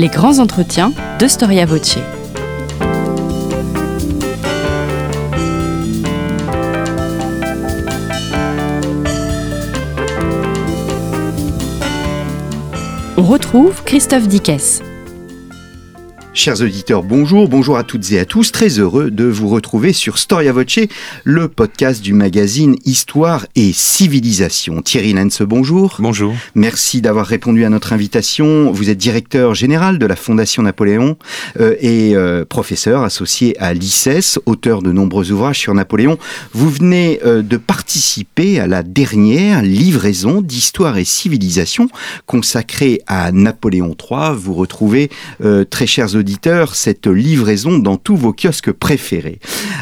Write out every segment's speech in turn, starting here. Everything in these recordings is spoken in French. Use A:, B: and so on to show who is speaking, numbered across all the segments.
A: Les grands entretiens de Storia Voce. On retrouve Christophe Dickès.
B: Chers auditeurs, bonjour, bonjour à toutes et à tous. Très heureux de vous retrouver sur Storia Voce, le podcast du magazine Histoire et Civilisation. Thierry Lenz, bonjour.
C: Bonjour.
B: Merci d'avoir répondu à notre invitation. Vous êtes directeur général de la Fondation Napoléon euh, et euh, professeur associé à l'ICES, auteur de nombreux ouvrages sur Napoléon. Vous venez euh, de participer à la dernière livraison d'Histoire et Civilisation consacrée à Napoléon III. Vous retrouvez, très chers auditeurs, cette livraison dans tous vos kiosques préférés.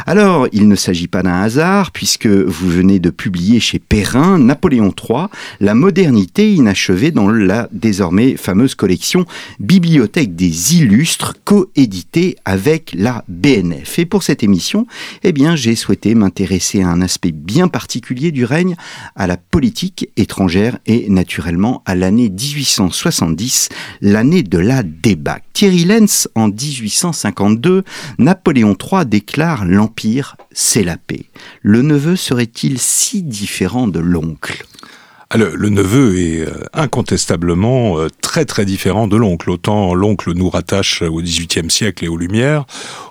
B: Alors, il ne s'agit pas d'un hasard, puisque vous venez de publier chez Perrin Napoléon III, la modernité inachevée dans la désormais fameuse collection Bibliothèque des Illustres, coéditée avec la BNF. Et pour cette émission, eh bien, j'ai souhaité m'intéresser à un aspect bien particulier du règne, à la politique étrangère et naturellement à l'année 1870, l'année de la débâcle. Thierry Lenz en 1852, Napoléon III déclare l'Empire, c'est la paix. Le neveu serait-il si différent de l'oncle?
C: Ah, le, neveu est euh, incontestablement euh, très très différent de l'oncle. Autant l'oncle nous rattache au XVIIIe siècle et aux Lumières,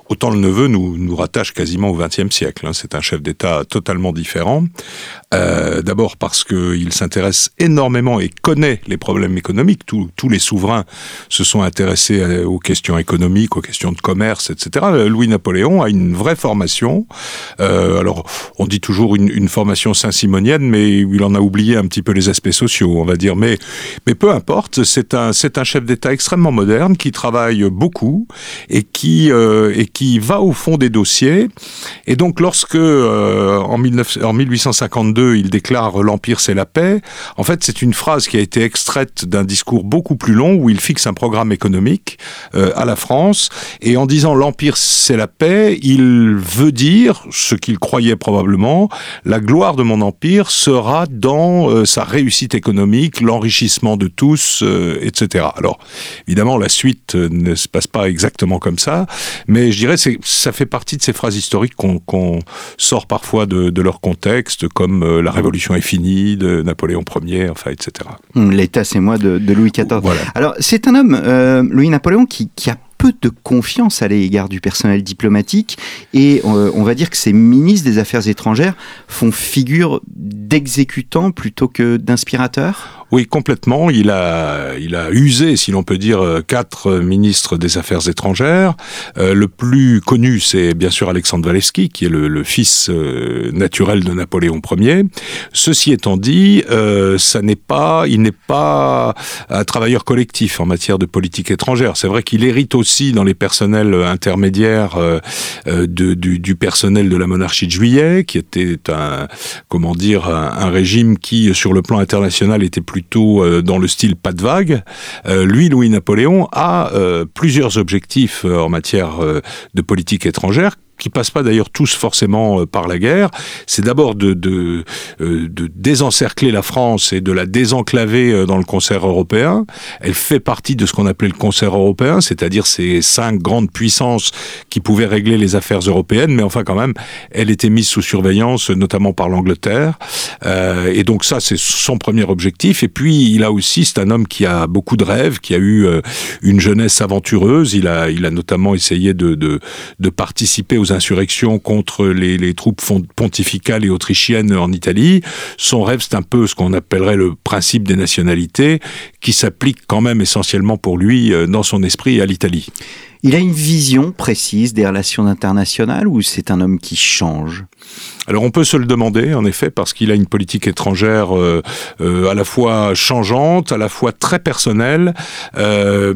C: autant le neveu nous, nous rattache quasiment au XXe siècle. Hein. C'est un chef d'État totalement différent. Euh, D'abord parce qu'il s'intéresse énormément et connaît les problèmes économiques. Tous, tous les souverains se sont intéressés euh, aux questions économiques, aux questions de commerce, etc. Louis-Napoléon a une vraie formation. Euh, alors, on dit toujours une, une formation saint-simonienne, mais il en a oublié un petit peu les aspects sociaux, on va dire. Mais, mais peu importe, c'est un, un chef d'État extrêmement moderne qui travaille beaucoup et qui, euh, et qui va au fond des dossiers. Et donc, lorsque euh, en, 19, en 1852 il déclare l'empire c'est la paix, en fait, c'est une phrase qui a été extraite d'un discours beaucoup plus long où il fixe un programme économique euh, à la France. Et en disant l'empire c'est la paix, il veut dire ce qu'il croyait probablement la gloire de mon empire sera dans euh, sa réussite économique, l'enrichissement de tous, euh, etc. Alors, évidemment, la suite euh, ne se passe pas exactement comme ça, mais je dirais que ça fait partie de ces phrases historiques qu'on sort parfois de, de, leur contexte, comme euh, la Révolution est finie de Napoléon Ier, enfin, etc.
B: Hum, L'État, c'est moi de, de, Louis XIV. Voilà. Alors, c'est un homme, euh, Louis-Napoléon, qui, qui a peu de confiance à l'égard du personnel diplomatique et euh, on va dire que ces ministres des Affaires étrangères font figure d'exécutants plutôt que d'inspirateurs
C: oui, complètement. Il a, il a usé, si l'on peut dire, euh, quatre ministres des Affaires étrangères. Euh, le plus connu, c'est bien sûr Alexandre Walewski, qui est le, le fils euh, naturel de Napoléon Ier. Ceci étant dit, euh, ça n'est pas, il n'est pas un travailleur collectif en matière de politique étrangère. C'est vrai qu'il hérite aussi dans les personnels intermédiaires euh, de, du, du, personnel de la monarchie de Juillet, qui était un, comment dire, un, un régime qui, sur le plan international, était plus plutôt euh, dans le style pas de vague. Euh, lui, Louis-Napoléon, a euh, plusieurs objectifs en matière de politique étrangère qui passent pas d'ailleurs tous forcément euh, par la guerre, c'est d'abord euh, de, désencercler la France et de la désenclaver euh, dans le concert européen. Elle fait partie de ce qu'on appelait le concert européen, c'est-à-dire ces cinq grandes puissances qui pouvaient régler les affaires européennes, mais enfin quand même, elle était mise sous surveillance, notamment par l'Angleterre. Et donc ça, c'est son premier objectif. Et puis, il a aussi, c'est un homme qui a beaucoup de rêves, qui a eu une jeunesse aventureuse. Il a, il a notamment essayé de participer aux insurrections contre les, les, troupes pontificales et autrichiennes en Italie. Son rêve, c'est un peu ce qu'on appellerait le principe des nationalités, qui s'applique quand même essentiellement pour lui euh, dans son esprit à l'Italie.
B: Il a une vision précise des relations internationales ou c'est un homme qui change?
C: Alors on peut se le demander, en effet, parce qu'il a une politique étrangère euh, euh, à la fois changeante, à la fois très personnelle. Euh,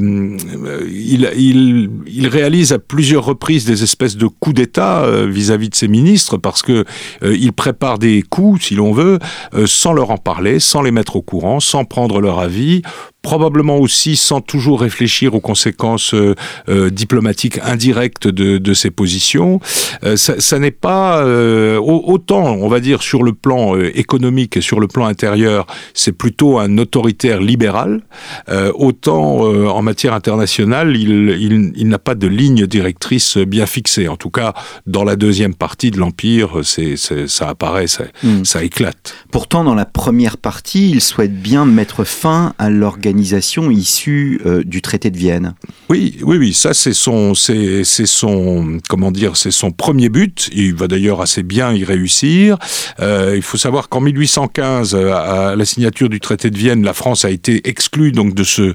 C: il, il, réalise à plusieurs reprises des espèces de coups d'État vis-à-vis de ses ministres, parce que il prépare des coups, si l'on veut, sans leur en parler, sans les mettre au courant, sans prendre leur avis, probablement aussi sans toujours réfléchir aux conséquences euh, euh, diplomatiques indirectes de, de ses positions. Euh, ça, ça n'est pas autant, on va dire, sur le plan économique et sur le plan intérieur, c'est plutôt un autoritaire libéral. autant en matière internationale, il, il, il n'a pas de ligne directrice bien fixée. En tout cas, dans la deuxième partie de l'empire, c'est, ça apparaît, ça, mm. ça éclate.
B: Pourtant, dans la première partie, il souhaite bien mettre fin à l'organisation organisation issue euh, du traité de Vienne.
C: Oui, oui, oui, ça c'est son, c'est, son, comment dire, c'est son premier but. Il va d'ailleurs assez bien y réussir. Euh, il faut savoir qu'en 1815, à la signature du traité de Vienne, la France a été exclue donc de ce,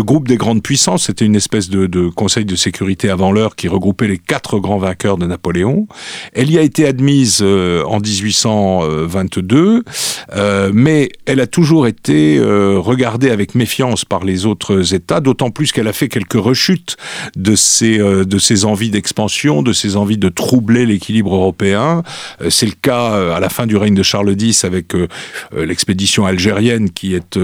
C: groupe des grandes puissances. C'était une espèce de, conseil de sécurité avant l'heure qui regroupait les quatre grands vainqueurs de Napoléon. Elle y a été admise euh, en 1822, euh, mais elle a toujours été euh, regardée avec méfiance par les autres États, d'autant plus qu'elle a fait quelques rechutes de ses, euh, de ses envies d'expansion, de ses envies de troubler l'équilibre européen. Euh, c'est le cas euh, à la fin du règne de Charles X avec l'expédition algérienne qui est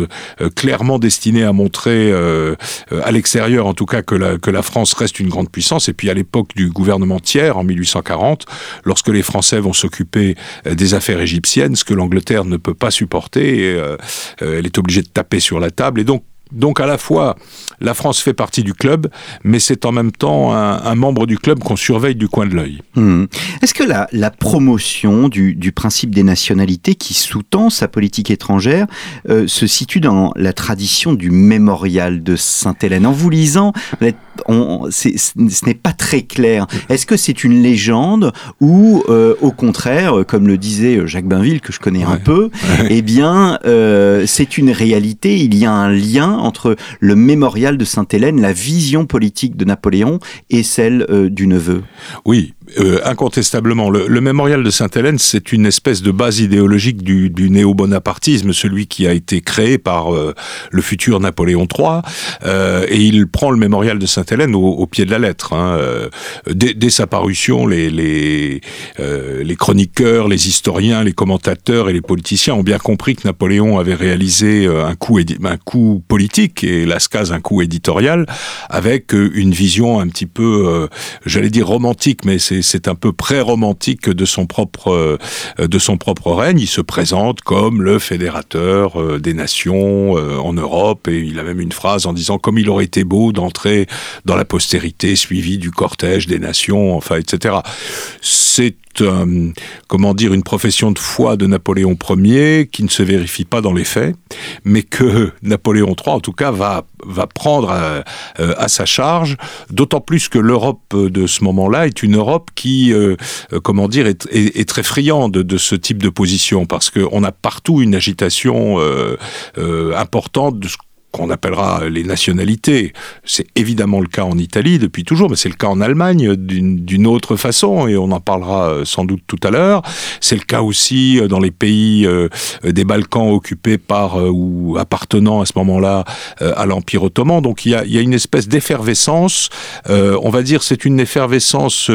C: clairement destinée à montrer à l'extérieur en tout cas que la, que la France reste une grande puissance. Et puis à l'époque du gouvernement tiers en 1840, lorsque les Français vont s'occuper des affaires égyptiennes, ce que l'Angleterre ne peut pas supporter, elle est obligée de taper sur la table. Et donc donc à la fois, la France fait partie du club, mais c'est en même temps un, membre du club qu'on surveille du coin de l'œil.
B: Mmh. Est-ce que la, promotion du, du, principe des nationalités qui sous-tend sa politique étrangère euh, se situe dans la tradition du mémorial de Sainte-Hélène? En vous lisant, on, ce n'est pas très clair. Est-ce que c'est une légende ou euh, au contraire, comme le disait Jacques Bainville, que je connais ouais. un peu, ouais. eh bien euh, c'est une réalité, il y a un lien entre le mémorial de Sainte-Hélène, la vision politique de Napoléon et celle euh, du neveu
C: Oui, euh, incontestablement. Le, le, mémorial de Sainte-Hélène, c'est une espèce de base idéologique du, du néo-bonapartisme, celui qui a été créé par euh, le futur Napoléon III, euh, et il prend le mémorial de Sainte-Hélène au, au, pied de la lettre. Hein. Euh, dès, dès, sa parution, les, les, euh, les chroniqueurs, les historiens, les commentateurs et les politiciens ont bien compris que Napoléon avait réalisé un coup, un coup politique et Lascaz un coup éditorial, avec une vision un petit peu, j'allais dire romantique, mais c'est c'est un peu pré-romantique de son propre euh, de son propre règne. Il se présente comme le fédérateur euh, des nations euh, en Europe et il a même une phrase en disant comme il aurait été beau d'entrer dans la postérité suivi du cortège des nations, enfin etc. C'est euh, comment dire, une profession de foi de Napoléon Ier qui ne se vérifie pas dans les faits, mais que Napoléon III, en tout cas, va, va prendre à, à sa charge, d'autant plus que l'Europe de ce moment-là est une Europe qui, euh, comment dire, est, très friande de ce type de position, parce qu'on a partout une agitation euh, euh, importante de ce qu'on appellera les nationalités. C'est évidemment le cas en Italie depuis toujours, mais c'est le cas en Allemagne d'une autre façon, et on en parlera euh, sans doute tout à l'heure. C'est le cas aussi euh, dans les pays euh, des Balkans occupés par ou appartenant à ce moment-là à l'Empire ottoman. Donc il y a, une espèce d'effervescence, on va dire c'est une effervescence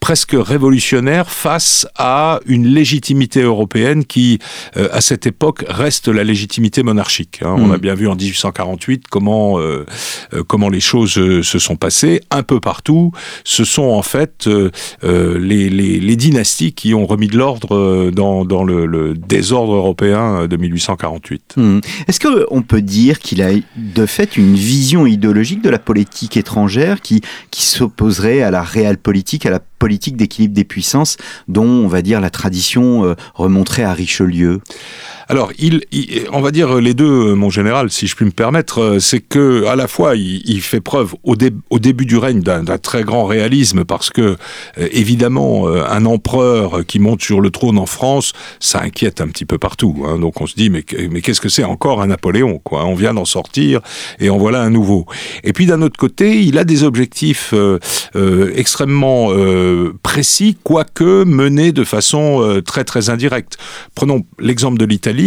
C: presque révolutionnaire face à une légitimité européenne qui, euh, à cette époque, reste la légitimité monarchique. Hein. Mmh. On a bien vu en 1848 comment euh, euh, comment les choses se sont passées un peu partout. Ce sont en fait euh, les, les, les, dynasties qui ont remis de l'ordre dans, dans le, le, désordre européen de 1848.
B: Mmh. Est-ce que on peut dire qu'il a de fait une vision idéologique de la politique étrangère qui qui s'opposerait à la réelle politique, à la politique d'équilibre des puissances dont, on va dire, la tradition euh, remonterait à Richelieu?
C: Alors, on va dire les deux, mon général, si je puis me permettre, euh, c'est que à la fois il, fait preuve au, dé, au, début du règne d'un très grand réalisme, parce que euh, évidemment euh, un empereur qui monte sur le trône en France, ça inquiète un petit peu partout. Hein, donc on se dit mais, mais qu'est-ce que c'est encore un Napoléon On vient d'en sortir et en voilà un nouveau. Et puis d'un autre côté, il a des objectifs euh, euh, extrêmement euh, précis, quoique menés de façon très très indirecte. Prenons l'exemple de l'Italie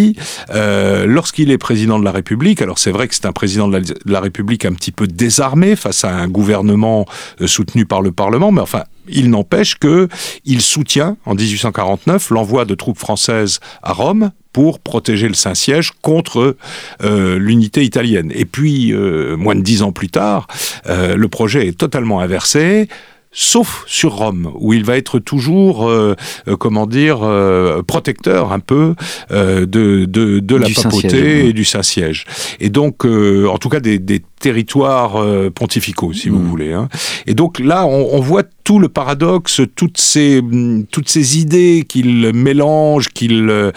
C: euh, lorsqu'il est président de la République, alors c'est vrai que c'est un président de la, République un petit peu désarmé face à un gouvernement euh, soutenu par le Parlement, mais enfin, il n'empêche que il soutient en 1849 l'envoi de troupes françaises à Rome pour protéger le Saint-Siège contre l'unité italienne. Et puis, moins de dix ans plus tard, le projet est totalement inversé sauf sur Rome, où il va être toujours, euh, euh, comment dire, euh, protecteur un peu de, de, de la papauté et du Saint-Siège. Et donc, en tout cas, des, des territoires pontificaux, si vous mmh. voulez. Hein. Et donc là, on, on voit tout le paradoxe, toutes ces, toutes ces idées qu'il mélange, qu'il euh,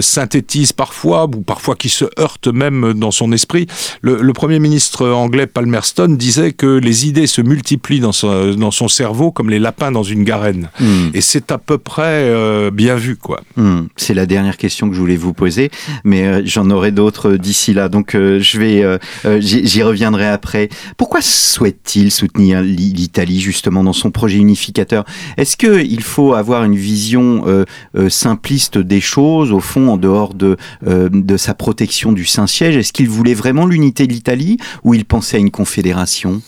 C: synthétise parfois, ou parfois qui se heurtent même dans son esprit. Le, Premier ministre anglais Palmerston disait que les idées se multiplient dans son, dans son cerveau comme les lapins dans une garenne. Hmm. Et c'est à peu près euh, bien vu, quoi.
B: Hmm. C'est la dernière question que je voulais vous poser, mais euh, j'en aurai d'autres d'ici là, donc je vais, j'y reviendrai après. Pourquoi souhaite-t-il soutenir l'Italie justement dans son projet unificateur. Est-ce qu'il faut avoir une vision euh, euh, simpliste des choses, au fond, en dehors de, euh, de sa protection du Saint-Siège? Est-ce qu'il voulait vraiment l'unité de l'Italie ou il pensait à une confédération?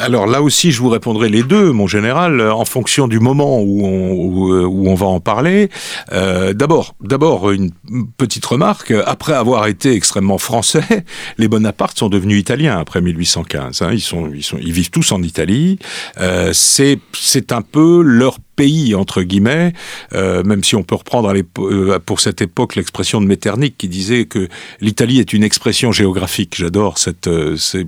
C: Alors là aussi, je vous répondrai les deux, mon général, en fonction du moment où on, on va en parler. Euh, d'abord, d'abord une petite remarque. Après avoir été extrêmement français, les Bonaparte sont devenus italiens après 1815. Hein. Ils sont, ils sont, ils vivent tous en Italie. Euh, c'est, c'est un peu leur pays entre guillemets, euh, même si on peut reprendre à pour cette époque l'expression de Metternich qui disait que l'Italie est une expression géographique. J'adore cette, c'est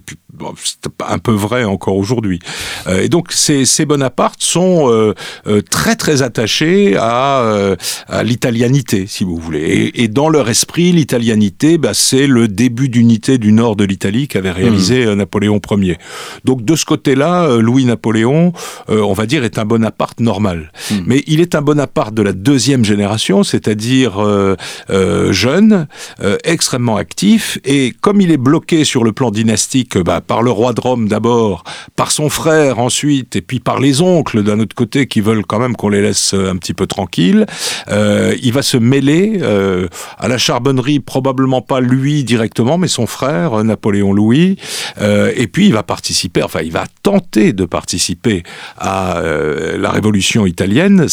C: un peu vrai encore aujourd'hui. Euh, et donc ces, ces Bonaparte sont euh, euh, très très attachés à, à l'italianité, si vous voulez. Et, dans leur esprit, l'italianité, bah, c'est le début d'unité du nord de l'Italie qu'avait réalisé mmh. Napoléon Ier. Donc de ce côté-là, Louis-Napoléon, on va dire, est un Bonaparte normal. Mmh. Mais il est un Bonaparte de la deuxième génération, c'est-à-dire jeune, extrêmement actif, et comme il est bloqué sur le plan dynastique bah, par le roi de Rome d'abord, par son frère ensuite, et puis par les oncles d'un autre côté qui veulent quand même qu'on les laisse euh, un petit peu tranquilles. Euh, il va se mêler euh, à la charbonnerie, probablement pas lui directement, mais son frère Napoléon Louis. et puis il va participer, enfin il va tenter de participer à la révolution italienne,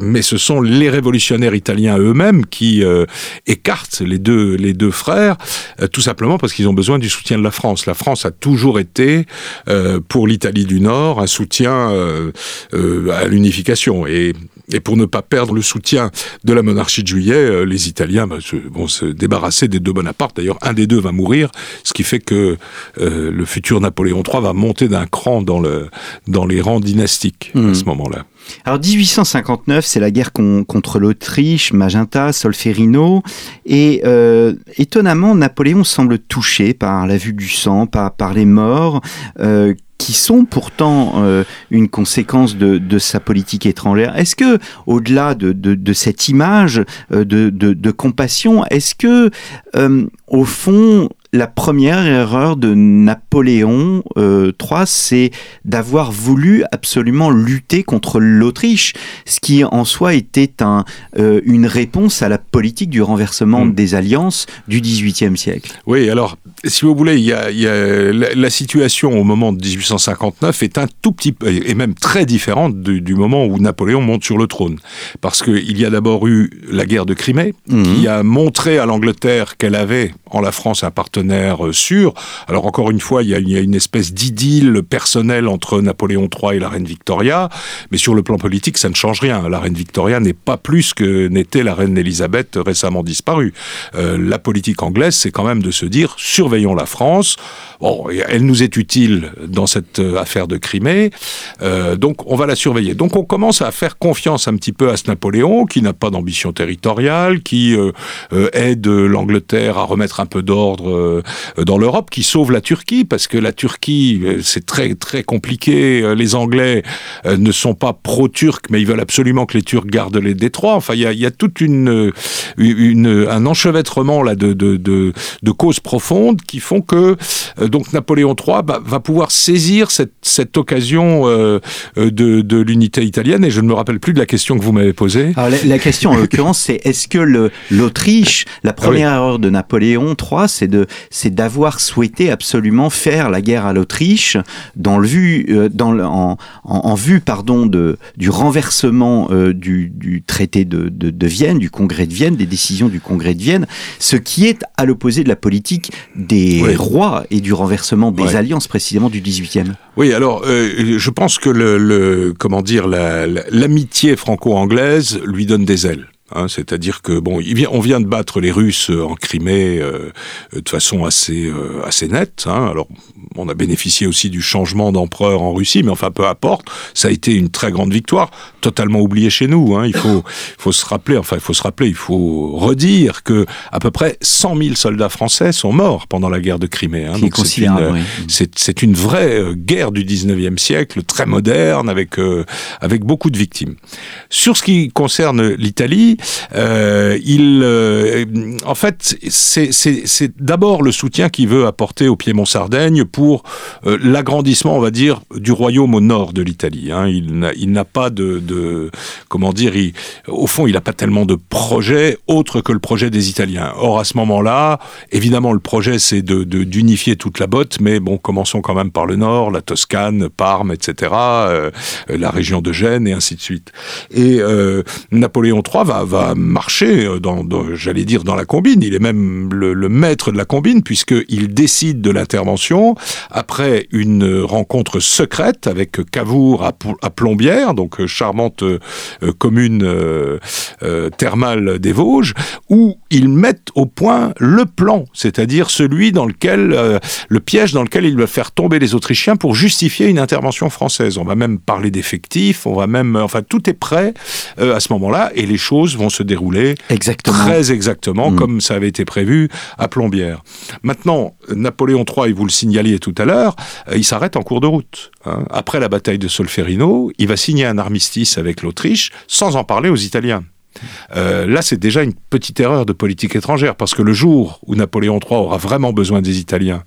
C: mais ce sont les révolutionnaires italiens eux-mêmes qui écartent les deux les deux frères, tout simplement parce qu'ils ont besoin du soutien de la France. La France a toujours été euh, pour l'Italie du Nord un soutien euh, euh, à l'unification. Et, et, pour ne pas perdre le soutien de la monarchie de Juillet, les Italiens bah, vont se débarrasser des deux Bonaparte. D'ailleurs, un des deux va mourir, ce qui fait que le futur Napoléon III va monter d'un cran dans, le, dans les rangs dynastiques à mmh. ce moment-là.
B: Alors 1859, c'est la guerre contre l'Autriche, Magenta, Solferino, et euh, étonnamment, Napoléon semble touché par la vue du sang, par, les morts. Euh, qui sont pourtant euh, une conséquence de, sa politique étrangère. Est-ce que, au-delà de, cette image de, compassion, est-ce que, au fond, la première erreur de Napoléon euh, III, c'est d'avoir voulu absolument lutter contre l'Autriche, ce qui en soi était un, euh, une réponse à la politique du renversement mm. des alliances du XVIIIe siècle.
C: Oui, alors, si vous voulez, il y a, la, situation au moment de 1859 est un tout petit peu, et même très différente du, moment où Napoléon monte sur le trône. Parce qu'il y a d'abord eu la guerre de Crimée, mm. qui a montré à l'Angleterre qu'elle avait en la France un euh, sûr. Alors encore une fois, il y a, une espèce d'idylle personnelle entre Napoléon III et la reine Victoria, mais sur le plan politique, ça ne change rien. La reine Victoria n'est pas plus que n'était la reine Elisabeth récemment disparue. Euh, la politique anglaise, c'est quand même de se dire surveillons la France. Bon, elle nous est utile dans cette euh, affaire de Crimée, donc on va la surveiller. Donc on commence à faire confiance un petit peu à ce Napoléon qui n'a pas d'ambition territoriale, qui aide l'Angleterre à remettre un peu d'ordre dans l'Europe qui sauve la Turquie parce que la Turquie euh, c'est très très compliqué. Euh, les Anglais ne sont pas pro-turcs mais ils veulent absolument que les Turcs gardent les détroits. Enfin il y a, y a toute une, une, un enchevêtrement là de, de, de, de, causes profondes qui font que donc Napoléon III va pouvoir saisir cette, cette occasion de, de l'unité italienne et je ne me rappelle plus de la question que vous m'avez posée.
B: la, question en l'occurrence c'est est-ce que l'Autriche, la ah première erreur de Napoléon Napoléon III, c'est de, c'est d'avoir souhaité absolument faire la guerre à l'Autriche dans le vue, euh, dans le, en, en, vue, pardon, de, du renversement euh, du, du, traité de, de, de, Vienne, du Congrès de Vienne, des décisions du Congrès de Vienne, ce qui est à l'opposé de la politique des rois et du renversement des alliances précisément du 18e.
C: Oui, alors euh, je pense que le, le comment dire l'amitié franco-anglaise lui donne des ailes. Hein, C'est-à-dire que bon, il vient, on vient de battre les Russes en Crimée euh, de façon assez euh, assez nette. Hein. Alors, on a bénéficié aussi du changement d'empereur en Russie, mais enfin peu importe, ça a été une très grande victoire, totalement oubliée chez nous. Hein. Il faut faut se rappeler, enfin il faut se rappeler, il faut redire que à peu près 100 000 soldats français sont morts pendant la guerre de Crimée. Hein.
B: Donc c'est une,
C: c'est une vraie euh, guerre du 19e siècle, très moderne, avec avec beaucoup de victimes. Sur ce qui concerne l'Italie, euh, il, euh, en fait, c'est d'abord le soutien qu'il veut apporter au Piémont-Sardaigne pour euh, l'agrandissement, on va dire, du royaume au nord de l'Italie. Hein. Il n'a pas de, comment dire, au fond, il n'a pas tellement de projet autre que le projet des Italiens. Or, à ce moment-là, évidemment, le projet, c'est d'unifier toute la botte, mais bon, commençons quand même par le nord, la Toscane, Parme, etc., euh, la région de Gênes et ainsi de suite. Et euh, Napoléon III va, va marcher, euh, dans, j'allais dire, dans la combine. Il est même le, maître de la combine, puisqu'il décide de l'intervention après une rencontre secrète avec Cavour à, à Plombières, donc euh, charmante euh, commune thermale des Vosges, où ils mettent au point le plan, c'est-à-dire celui dans lequel, le piège dans lequel il va faire tomber les Autrichiens pour justifier une intervention française. On va même parler d'effectifs, on va même, enfin, tout est prêt à ce moment-là, et les choses vont se dérouler
B: exactement.
C: très exactement mm. comme ça avait été prévu à Plombières. Maintenant, Napoléon III, et vous le signaliez tout à l'heure, euh, il s'arrête en cours de route. Hein. Après la bataille de Solferino, il va signer un armistice avec l'Autriche sans en parler aux Italiens. Euh, là, c'est déjà une petite erreur de politique étrangère, parce que le jour où Napoléon III aura vraiment besoin des Italiens,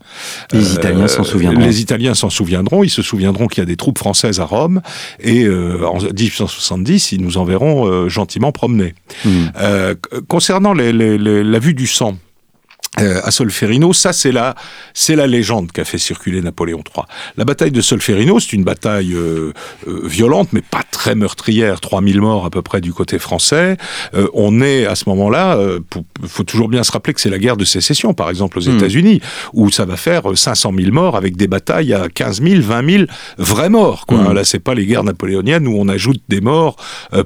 B: les Italiens s'en souviendront.
C: Les Italiens s'en souviendront. Ils se souviendront qu'il y a des troupes françaises à Rome, et euh, en 1870, ils nous enverront euh, gentiment promener. Hmm. concernant la vue du sang, euh, à Solferino, ça c'est la c'est la légende qu'a fait circuler Napoléon III. La bataille de Solferino, c'est une bataille euh, euh, violente, mais pas très meurtrière. 3000 morts à peu près du côté français. on est à ce moment-là, il faut toujours bien se rappeler que c'est la guerre de sécession, par exemple aux hmm. États-Unis, où ça va faire 500 000 morts avec des batailles à 15 000, 20 000 vrais morts. Quoi. Hmm. Là, c'est pas les guerres napoléoniennes où on ajoute des morts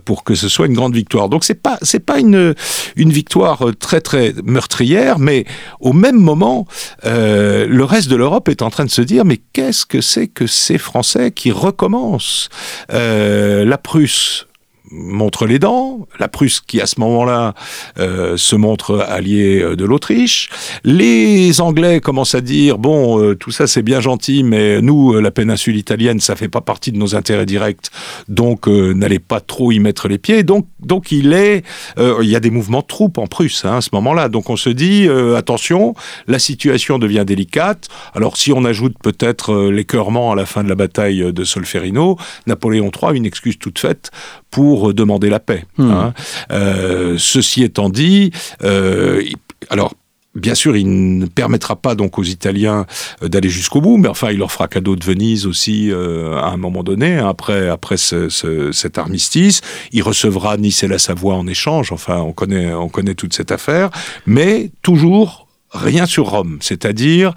C: pour que ce soit une grande victoire. Donc c'est pas c'est pas une une victoire très très meurtrière, mais au même moment, euh, le reste de l'Europe est en train de se dire mais qu'est-ce que c'est que ces Français qui recommencent euh, La Prusse montre les dents, la Prusse qui à ce moment-là euh, se montre alliée euh, de l'Autriche, les Anglais commencent à dire bon euh, tout ça c'est bien gentil mais nous la péninsule italienne ça fait pas partie de nos intérêts directs donc n'allez pas trop y mettre les pieds. Donc donc il est il y a des mouvements de troupes en Prusse hein, à ce moment-là. Donc on se dit attention la situation devient délicate. Alors si on ajoute peut-être l'écœurement à la fin de la bataille de Solferino Napoléon III une excuse toute faite pour demander la paix. Hmm. Hein. Euh, ceci étant dit, euh, alors Bien sûr, il ne permettra pas donc aux Italiens euh, d'aller jusqu'au bout, mais enfin, il leur fera cadeau de Venise aussi à un moment donné, hein, après, après cet armistice. Il recevra Nice et la Savoie en échange. Enfin, on connaît, on connaît toute cette affaire, mais toujours rien sur Rome, c'est-à-dire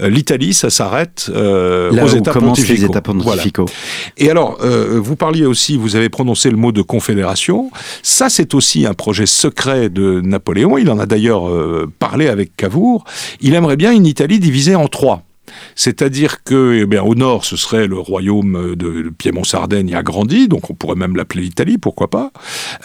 C: euh, l'Italie, ça s'arrête euh, aux États pontificaux.
B: les États pontificaux.
C: Et alors, euh, vous parliez aussi, vous avez prononcé le mot de confédération. Ça, c'est aussi un projet secret de Napoléon. Il en a d'ailleurs parlé avec Cavour. Il aimerait bien une Italie divisée en trois. C'est-à-dire que, eh bien, au nord, ce serait le royaume de Piémont-Sardaigne agrandi, donc on pourrait même l'appeler l'Italie, pourquoi pas.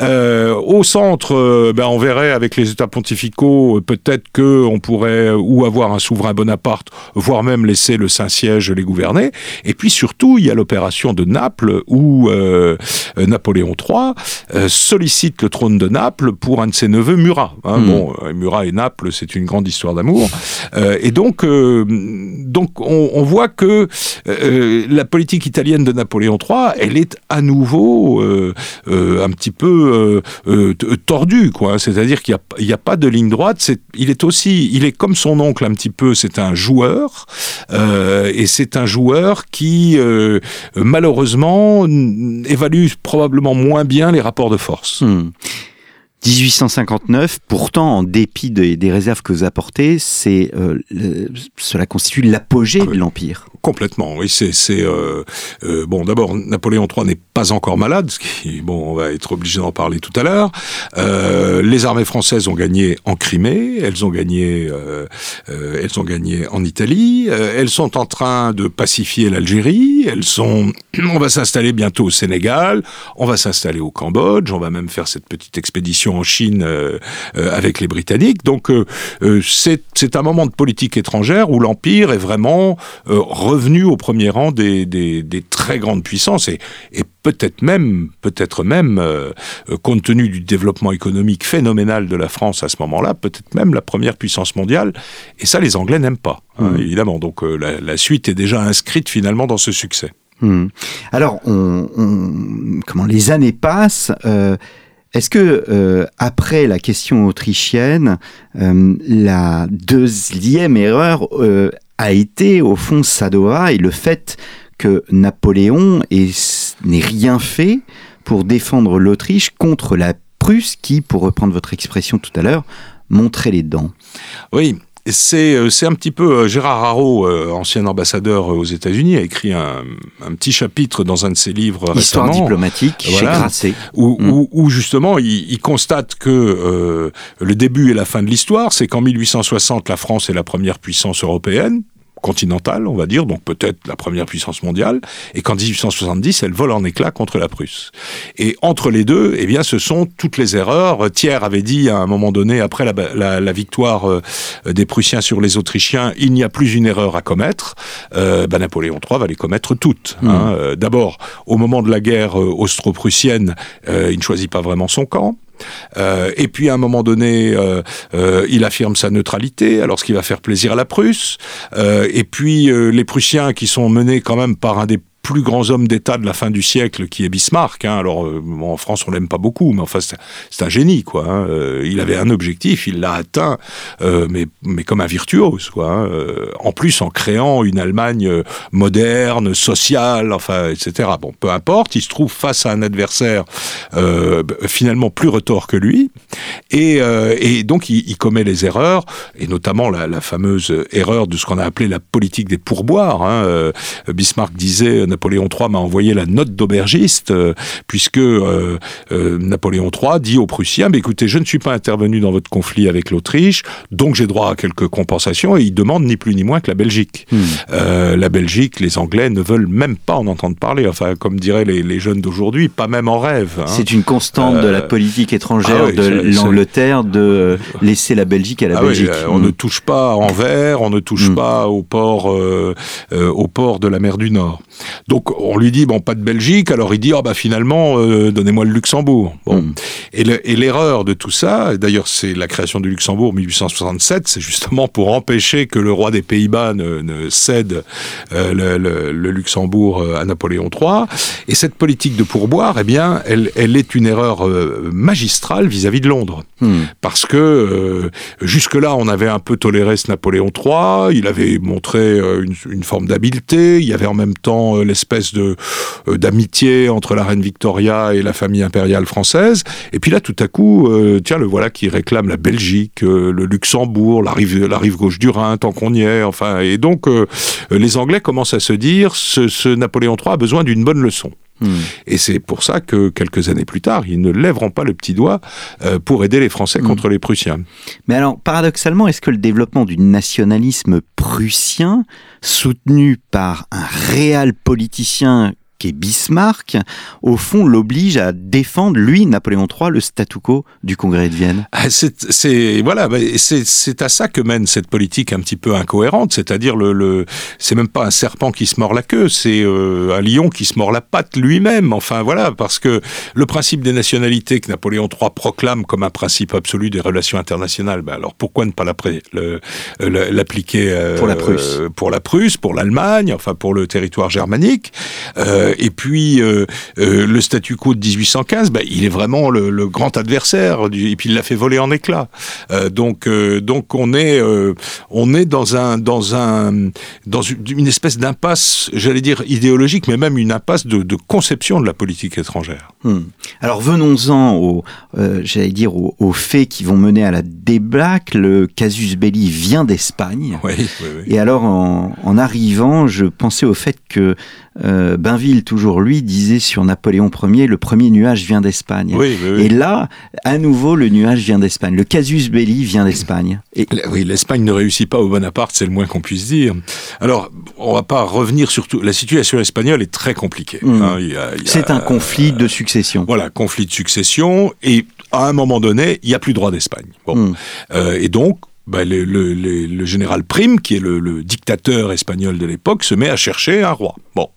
C: Euh, au centre, euh, ben, on verrait avec les États pontificaux, peut-être que on pourrait ou avoir un souverain Bonaparte, voire même laisser le Saint-Siège les gouverner. Et puis surtout, il y a l'opération de Naples où euh, Napoléon III sollicite le trône de Naples pour un de ses neveux, Murat. Hein. Hmm. Bon, Murat et Naples, c'est une grande histoire d'amour. et donc, donc on, voit que la politique italienne de Napoléon III, elle est à nouveau un petit peu tordue, quoi. C'est-à-dire qu'il n'y a, pas de ligne droite. il est aussi, il est comme son oncle un petit peu. C'est un joueur et c'est un joueur qui malheureusement évalue probablement moins bien les rapports de force.
B: 1859, hmm. pourtant, en dépit des, réserves que vous apportez, c'est euh, cela constitue l'apogée de l'empire.
C: Complètement, oui. C'est euh, euh, bon. D'abord, Napoléon III n'est pas encore malade, ce qui bon, on va être obligé d'en parler tout à l'heure. les armées françaises ont gagné en Crimée, elles ont gagné, elles ont gagné en Italie. elles sont en train de pacifier l'Algérie. Elles sont, on va s'installer bientôt au Sénégal, on va s'installer au Cambodge, on va même faire cette petite expédition en Chine euh, euh, avec les Britanniques. Donc euh, c'est un moment de politique étrangère où l'Empire est vraiment revenu au premier rang des, des, très grandes puissances et, et peut-être même, peut-être même, compte tenu du développement économique phénoménal de la France à ce moment-là, peut-être même la première puissance mondiale. Et ça, les Anglais n'aiment pas, hein, mmh. évidemment. Donc la, la, suite est déjà inscrite finalement dans ce succès.
B: Mmh. Alors, on, comment les années passent. Est-ce que euh, après la question autrichienne, euh, la deuxième erreur euh, a été au fond Sadowa et le fait que Napoléon n'ait rien fait pour défendre l'Autriche contre la Prusse qui, pour reprendre votre expression tout à l'heure, montrait les dents?
C: Oui, euh, c'est un petit peu euh, Gérard Haro, euh, ancien ambassadeur aux États-Unis, a écrit un, petit chapitre dans un de ses livres
B: Histoire diplomatique chez Grasset,
C: mm. où, justement il, constate que le début et la fin de l'histoire, c'est qu'en 1860 la France est la première puissance européenne, continentale, on va dire, donc peut-être la première puissance mondiale, et qu'en 1870, elle vole en éclats contre la Prusse. Et entre les deux, eh bien, ce sont toutes les erreurs. Thiers avait dit à un moment donné, après la, victoire euh, des Prussiens sur les Autrichiens, il n'y a plus une erreur à commettre. Euh, ben, Napoléon III va les commettre toutes. Hein. Mmh. Euh, d'abord, au moment de la guerre austro-prussienne, il ne choisit pas vraiment son camp. Euh, et puis à un moment donné, euh, euh, il affirme sa neutralité, alors ce qui va faire plaisir à la Prusse. et puis les Prussiens qui sont menés quand même par un des plus grands hommes d'État de la fin du siècle, qui est Bismarck. Hein. Alors, euh, en France, on l'aime pas beaucoup, mais enfin, c'est un génie, quoi. Hein. Euh, il avait un objectif, il l'a atteint, euh, mais, mais comme un virtuose, quoi. Hein. en plus, en créant une Allemagne moderne, sociale, enfin, etc. Bon, peu importe, il se trouve face à un adversaire finalement plus retors que lui, et, et donc il, commet les erreurs, et notamment la, la fameuse erreur de ce qu'on a appelé la politique des pourboires. Bismarck disait Napoléon III m'a envoyé la note d'aubergiste, euh, puisque euh, euh, Napoléon III dit aux Prussiens, mais écoutez, je ne suis pas intervenu dans votre conflit avec l'Autriche, donc j'ai droit à quelques compensations, et il demande ni plus ni moins que la Belgique. Hmm. la Belgique, les Anglais ne veulent même pas en entendre parler, enfin, comme diraient les, jeunes d'aujourd'hui, pas même en rêve.
B: Hein. C'est une constante de la politique étrangère ah de l'Angleterre de laisser la Belgique à la ah Belgique.
C: on ne touche pas à Anvers, on ne touche hmm. pas au port, au port de la mer du Nord. Donc on lui dit bon pas de Belgique, alors il dit oh, bah finalement euh, donnez-moi le Luxembourg. Bon hmm. et l'erreur de tout ça, d'ailleurs c'est la création du Luxembourg 1867, c'est justement pour empêcher que le roi des Pays-Bas ne, cède euh, le, Luxembourg euh, à Napoléon III. Et cette politique de pourboire, eh bien elle, elle est une erreur magistrale vis-à-vis de Londres, hmm. parce que jusque là on avait un peu toléré ce Napoléon III, il avait montré une, une forme d'habileté, il y avait en même temps l'espèce de euh, d'amitié entre la reine Victoria et la famille impériale française. Et puis là, tout à coup, euh, tiens, le voilà qui réclame la Belgique, euh, le Luxembourg, la rive, la rive gauche du Rhin, tant qu'on y est. Enfin, et donc les Anglais commencent à se dire, ce Napoléon III a besoin d'une bonne leçon. Et c'est pour ça que quelques années plus tard, ils ne lèveront pas le petit doigt pour aider les Français hmm. contre les Prussiens.
B: Mais alors, paradoxalement, est-ce que le développement du nationalisme prussien, soutenu par un réel politicien et Bismarck, au fond, l'oblige à défendre, lui, Napoléon III, le statu quo du Congrès de Vienne
C: ah, C'est voilà, c'est à ça que mène cette politique un petit peu incohérente, c'est-à-dire le, le c'est même pas un serpent qui se mord la queue, c'est euh, un lion qui se mord la patte lui-même. Enfin voilà, parce que le principe des nationalités que Napoléon III proclame comme un principe absolu des relations internationales, ben alors pourquoi ne pas euh, l'appliquer euh,
B: pour la Prusse,
C: pour la Prusse, pour l'Allemagne, enfin pour le territoire germanique euh, Et puis le statu quo de 1815, ben, il est vraiment le, grand adversaire, du, et puis il l'a fait voler en éclats. donc donc on est on est dans un dans un dans une espèce d'impasse, j'allais dire idéologique, mais même une impasse de, conception de la politique étrangère.
B: Hmm. Alors venons-en au, j'allais dire aux, faits qui vont mener à la débâcle. Le casus belli vient d'Espagne. Et alors, en, arrivant, je pensais au fait que euh, Toujours lui, disait sur Napoléon Ier, le premier nuage vient d'Espagne. Et là, à nouveau, le nuage vient d'Espagne. Le casus belli vient d'Espagne. Et...
C: Oui, l'Espagne ne réussit pas au Bonaparte, c'est le moins qu'on puisse dire. Alors, on va pas revenir sur tout. La situation espagnole est très compliquée.
B: Mmh. Hein. c'est un conflit de succession.
C: Voilà, conflit de succession. Et à un moment donné, il n'y a plus droit d'Espagne. Bon. Hmm. Euh, et donc, bah, le, le, le, général Prime, qui est le, dictateur espagnol de l'époque, se met à chercher un roi. Bon.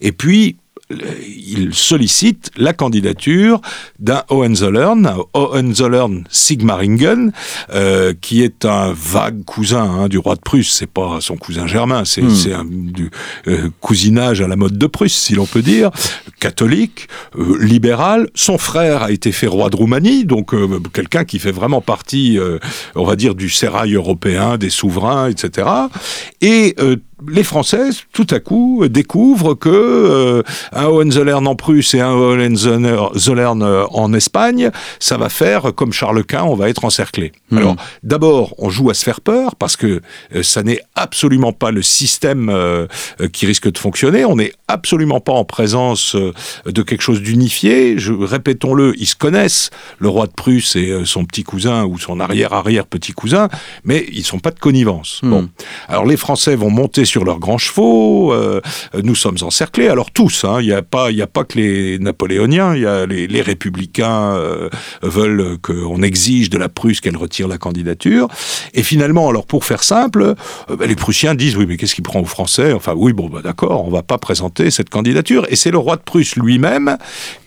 C: Et puis, il sollicite la candidature d'un Hohenzollern, Hohenzollern Sigmaringen, euh, qui est un vague cousin hein, du roi de Prusse. C'est pas son cousin germain, c'est hmm. un du, euh, cousinage à la mode de Prusse, si l'on peut dire, catholique, euh, libéral. Son frère a été fait roi de Roumanie, donc quelqu'un qui fait vraiment partie, on va dire, du sérail européen, des souverains, etc. Et les Français, tout à coup, découvrent que euh, un Hohenzollern en Prusse et un Hohenzollern euh, en Espagne, ça va faire comme Charles Quint, on va être encerclé. Hmm. Alors, d'abord, on joue à se faire peur parce que euh, ça n'est absolument pas le système qui risque de fonctionner. On n'est absolument pas en présence de quelque chose d'unifié. Répétons-le, ils se connaissent, le roi de Prusse et son petit cousin ou son arrière-arrière petit cousin, mais ils sont pas de connivence. Hmm. Bon, alors les Français vont monter sur leurs grands chevaux. Euh, nous sommes encerclés. Alors tous, hein, il n'y a pas, il a pas que les napoléoniens. Y a les, républicains euh, veulent qu'on exige de la Prusse qu'elle retire la candidature. Et finalement, alors pour faire simple, euh, ben, les Prussiens disent oui, mais qu'est-ce qui prend aux Français? Enfin oui, bon, bah, d'accord, on va pas présenter cette candidature. Et c'est le roi de Prusse lui-même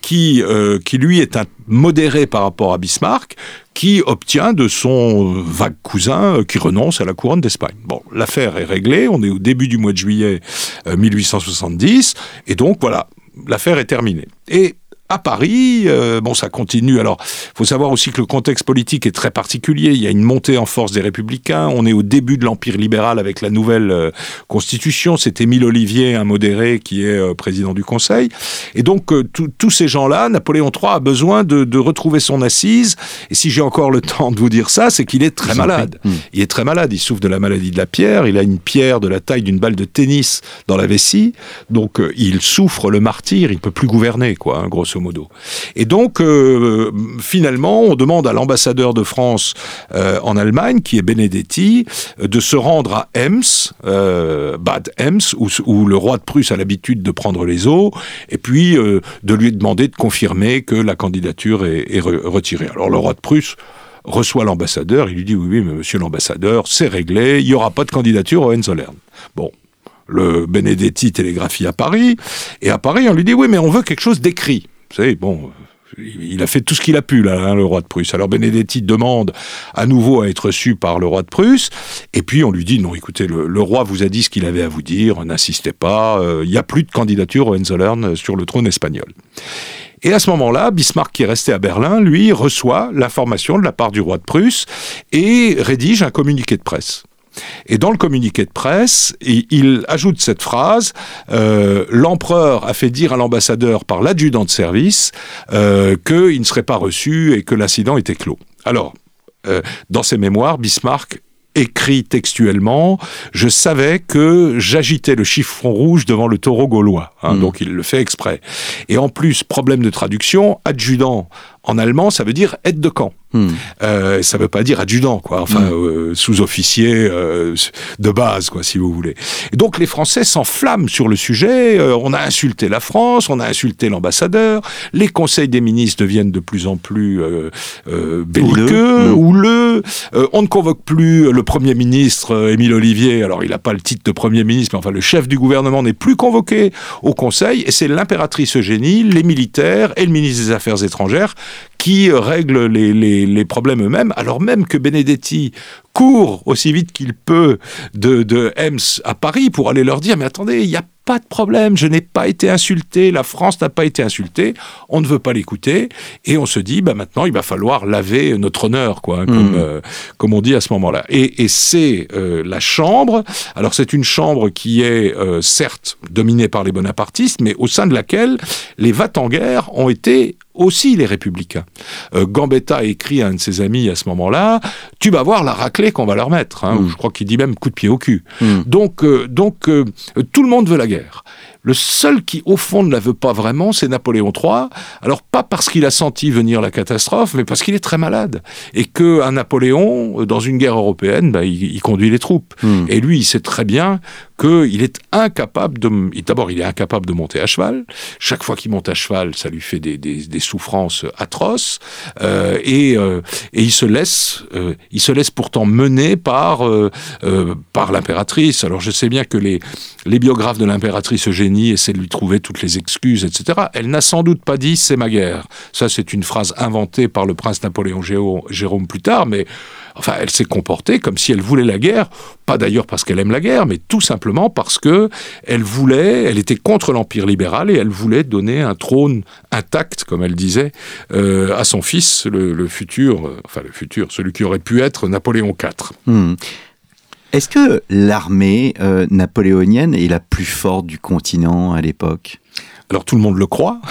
C: qui, qui lui est un modéré par rapport à Bismarck, qui obtient de son vague cousin euh, qui renonce à la couronne d'Espagne. Bon, l'affaire est réglée, on est au début du mois de juillet 1870, euh, et donc voilà, l'affaire est terminée. Et à Paris. Euh, bon, ça continue. Alors, faut savoir aussi que le contexte politique est très particulier. Il y a une montée en force des Républicains. On est au début de l'empire libéral avec la nouvelle euh, constitution. C'est Émile Olivier, un modéré, qui est euh, président du Conseil. Et donc, tous ces gens-là, Napoléon III a besoin de, de retrouver son assise. Et si j'ai encore le temps de vous dire ça, c'est qu'il est très malade. Hmm. Il est très malade. Il souffre de la maladie de la pierre. Il a une pierre de la taille d'une balle de tennis dans la vessie. Donc, il souffre le martyr. Il peut plus gouverner, quoi, hein, grosso Et donc, euh, finalement, on demande à l'ambassadeur de France euh, en Allemagne, qui est Benedetti, euh, de se rendre à Ems, Bad Ems, où, le roi de Prusse a l'habitude de prendre les eaux, et puis de lui demander de confirmer que la candidature est, retirée. Alors le roi de Prusse reçoit l'ambassadeur, il lui dit oui, oui, mais monsieur l'ambassadeur, c'est réglé, il n'y aura pas de candidature au Hohenzollern. Bon, le Benedetti télégraphie à Paris, et à Paris on lui dit oui, mais on veut quelque chose d'écrit. Vous savez, bon, il a fait tout ce qu'il a pu, là, hein, le roi de Prusse. Alors Benedetti demande à nouveau à être reçu par le roi de Prusse, et puis on lui dit, non, écoutez, le, roi vous a dit ce qu'il avait à vous dire, n'insistez pas, euh, il n'y a plus de candidature au Hohenzollern sur le trône espagnol. Et à ce moment-là, Bismarck, qui est resté à Berlin, lui, reçoit l'information de la part du roi de Prusse et rédige un communiqué de presse. Et dans le communiqué de presse, il ajoute cette phrase euh, L'empereur a fait dire à l'ambassadeur par l'adjudant de service euh, qu'il ne serait pas reçu et que l'incident était clos. Alors, euh, dans ses mémoires, Bismarck écrit textuellement, je savais que j'agitais le chiffon rouge devant le taureau gaulois. Hein, hmm. Donc il le fait exprès. Et en plus, problème de traduction, adjudant en allemand, ça veut dire aide de camp. Hmm. Euh, ça veut pas dire adjudant, quoi. Enfin, hmm. euh, sous-officier euh, de base, quoi, si vous voulez. Et donc les Français s'enflamment sur le sujet. On a insulté la France, on a insulté l'ambassadeur. Les conseils des ministres deviennent de plus en plus belliqueux, houleux. Hmm. on ne convoque plus le premier ministre Émile Olivier. Alors il n'a pas le titre de premier ministre, mais enfin le chef du gouvernement n'est plus convoqué au Conseil. Et c'est l'impératrice Eugénie, les militaires et le ministre des Affaires étrangères qui règlent les, les, les problèmes eux-mêmes, alors même que Benedetti court aussi vite qu'il peut de, de Ems à Paris pour aller leur dire, mais attendez, il n'y a pas de problème, je n'ai pas été insulté, la France n'a pas été insultée, on ne veut pas l'écouter, et on se dit, bah maintenant, il va falloir laver notre honneur, quoi, hein, comme, mmh. euh, comme on dit à ce moment-là. Et, et c'est euh, la Chambre, alors c'est une Chambre qui est euh, certes dominée par les bonapartistes, mais au sein de laquelle les va en guerre ont été aussi les républicains. Euh, Gambetta écrit à un de ses amis à ce moment-là, tu vas voir la raclée qu'on va leur mettre. Hein, mm. Je crois qu'il dit même coup de pied au cul. Mm. Donc, euh, donc euh, tout le monde veut la guerre. Le seul qui, au fond, ne la veut pas vraiment, c'est Napoléon III. Alors, pas parce qu'il a senti venir la catastrophe, mais parce qu'il est très malade. Et qu'un Napoléon, dans une guerre européenne, bah, il, conduit les troupes. Hmm. Et lui, il sait très bien qu'il est incapable de... D'abord, il est incapable de monter à cheval. Chaque fois qu'il monte à cheval, ça lui fait des, des, souffrances atroces. Euh, et, euh, et, il se laisse, euh, il se laisse pourtant mener par, euh, euh, par l'impératrice. Alors, je sais bien que les, les biographes de l'impératrice Eugénie essaie de lui trouver toutes les excuses, etc. Elle n'a sans doute pas dit c'est ma guerre. Ça, c'est une phrase inventée par le prince Napoléon Jérôme plus tard, mais enfin, elle s'est comportée comme si elle voulait la guerre, pas d'ailleurs parce qu'elle aime la guerre, mais tout simplement parce que elle voulait, elle était contre l'empire libéral et elle voulait donner un trône intact, comme elle disait, euh, à son fils, le, futur, euh, enfin le futur, celui qui aurait pu être Napoléon IV.
B: Est-ce que l'armée euh, napoléonienne est la plus forte du continent à l'époque?
C: Alors tout le monde le croit.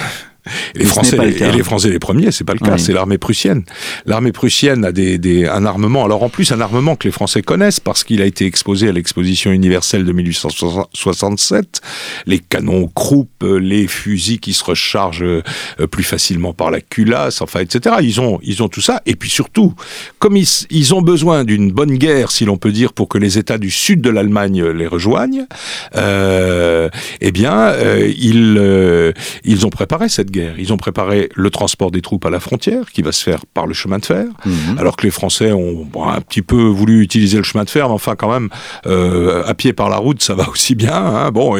C: Et les, Français, et les Français les premiers, c'est pas le cas, c'est l'armée prussienne. L'armée prussienne a des, des, un armement, alors en plus un armement que les Français connaissent parce qu'il a été exposé à l'exposition universelle de 1867. Les canons Krupp, les fusils qui se rechargent euh, plus facilement par la culasse, enfin, etc. Ils ont, ils ont tout ça. Et puis surtout, comme ils, ils ont besoin d'une bonne guerre, si l'on peut dire, pour que les États du sud de l'Allemagne les rejoignent, euh, eh bien, euh, ils, euh, ils ont préparé cette guerre ils ont préparé le transport des troupes à la frontière, qui va se faire par le chemin de fer, mhm. alors que les Français ont un petit peu voulu utiliser le chemin de fer, mais enfin quand même, euh, à pied par la route, ça va aussi bien. Hein, bon,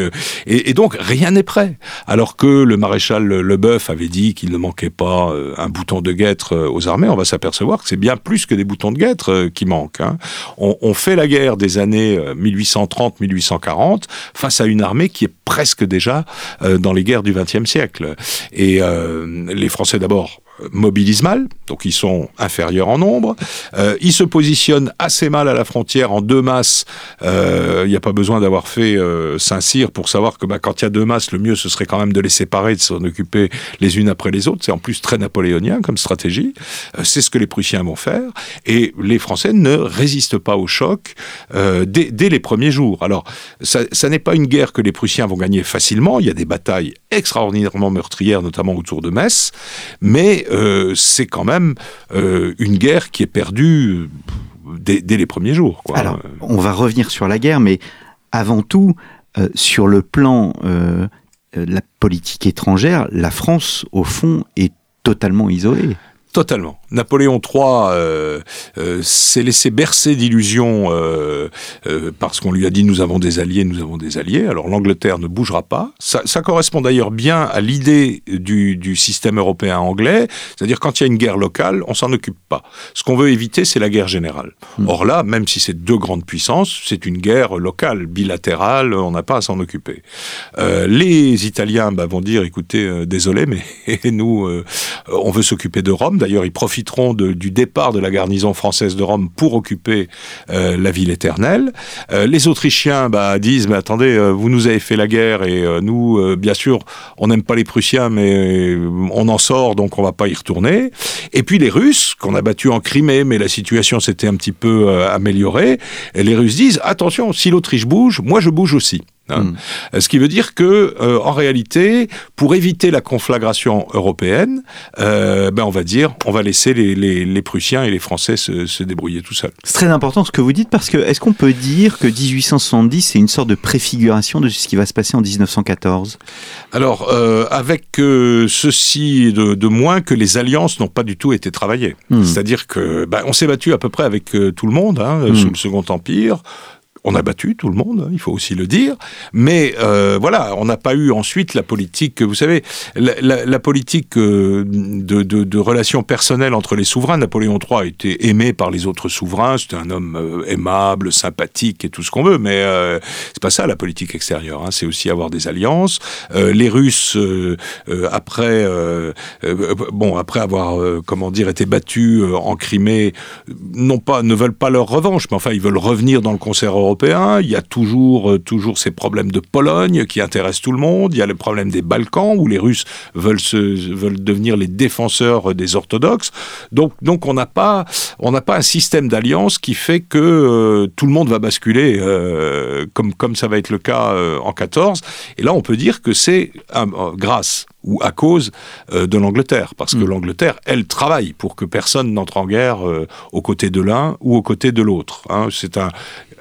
C: et, donc rien n'est prêt. Alors que le maréchal Leboeuf avait dit qu'il ne manquait pas euh, un bouton de guêtre euh, aux armées, on va s'apercevoir que c'est bien plus que des boutons de guêtre qui manquent. Hein. On, on, fait la guerre des années 1830-1840 face à une armée qui est presque déjà dans les guerres du XXe siècle. Et et euh, les Français d'abord mobilisent mal, donc ils sont inférieurs en nombre. Euh, ils se positionnent assez mal à la frontière en deux masses. Euh, il n'y a pas besoin d'avoir fait euh, Saint-Cyr pour savoir que bah, quand il y a deux masses, le mieux ce serait quand même de les séparer, de s'en occuper les unes après les autres. C'est en plus très napoléonien comme stratégie. C'est ce que les Prussiens vont faire. Et les Français ne résistent pas au choc dès, dès, les premiers jours. Alors, ça, ça n'est pas une guerre que les Prussiens vont gagner facilement. Il y a des batailles extraordinairement meurtrières, notamment autour de Metz. Mais euh, c'est quand même euh, une guerre qui est perdue euh, dès, les premiers jours.
B: Alors, on va revenir sur la guerre, mais avant tout, sur le plan de la politique étrangère, la France, au fond, est totalement isolée.
C: Totalement. Napoléon III euh, euh, s'est laissé bercer d'illusions euh, parce qu'on lui a dit nous avons des alliés, nous avons des alliés. Alors l'Angleterre ne bougera pas. Ça, ça correspond d'ailleurs bien à l'idée du, du, système européen anglais, c'est-à-dire quand il y a une guerre locale, on s'en occupe pas. Ce qu'on veut éviter, c'est la guerre générale. Hmm. Or là, même si c'est deux grandes puissances, c'est une guerre locale, bilatérale, on n'a pas à s'en occuper. Les Italiens bah, vont dire écoutez, désolé, mais nous, on veut s'occuper de Rome D'ailleurs, ils profiteront du départ de la garnison française de Rome pour occuper euh, la ville éternelle. Euh, les Autrichiens bah, disent, mais attendez, euh, vous nous avez fait la guerre et nous, bien sûr, on n'aime pas les Prussiens, mais on en sort, donc on va pas y retourner. Et puis les Russes, qu'on a battus en Crimée, mais la situation s'était un petit peu améliorée, et les Russes disent, attention, si l'Autriche bouge, moi je bouge aussi. Hein. Hmm. Ce qui veut dire que, euh, en réalité, pour éviter la conflagration européenne, euh, ben on va dire, on va laisser les, les, les Prussiens et les Français se, se débrouiller tout seuls.
B: C'est très important ce que vous dites parce que est-ce qu'on peut dire que 1870 c'est une sorte de préfiguration de ce qui va se passer en 1914
C: Alors, euh, avec ceci de, de, moins que les alliances n'ont pas du tout été travaillées. Hmm. C'est-à-dire que, ben, on s'est battu à peu près avec tout le monde hein, hmm. sous le Second Empire. On a battu tout le monde, hein, il faut aussi le dire, mais euh, voilà, on n'a pas eu ensuite la politique, vous savez, la, politique euh, de, relations personnelles entre les souverains. Napoléon III a été aimé par les autres souverains, c'était un homme euh, aimable, sympathique et tout ce qu'on veut, mais euh, c'est pas ça la politique extérieure. Hein, c'est aussi avoir des alliances. Les Russes, après, bon, après avoir, comment dire, été battus en Crimée, pas, ne veulent pas leur revanche, mais enfin, ils veulent revenir dans le concert européen européen, il y a toujours, euh, toujours ces problèmes de Pologne qui intéressent tout le monde, il y a le problème des Balkans où les Russes veulent, se, veulent devenir les défenseurs des orthodoxes. Donc, donc on n'a pas, on pas un système d'alliance qui fait que euh, tout le monde va basculer euh, comme, comme ça va être le cas euh, en 14. Et là, on peut dire que c'est euh, grâce ou à cause euh, de l'Angleterre, parce que mmh. l'Angleterre, elle travaille pour que personne n'entre en guerre euh, aux côtés de l'un ou aux côtés de l'autre. Hein. C'est un,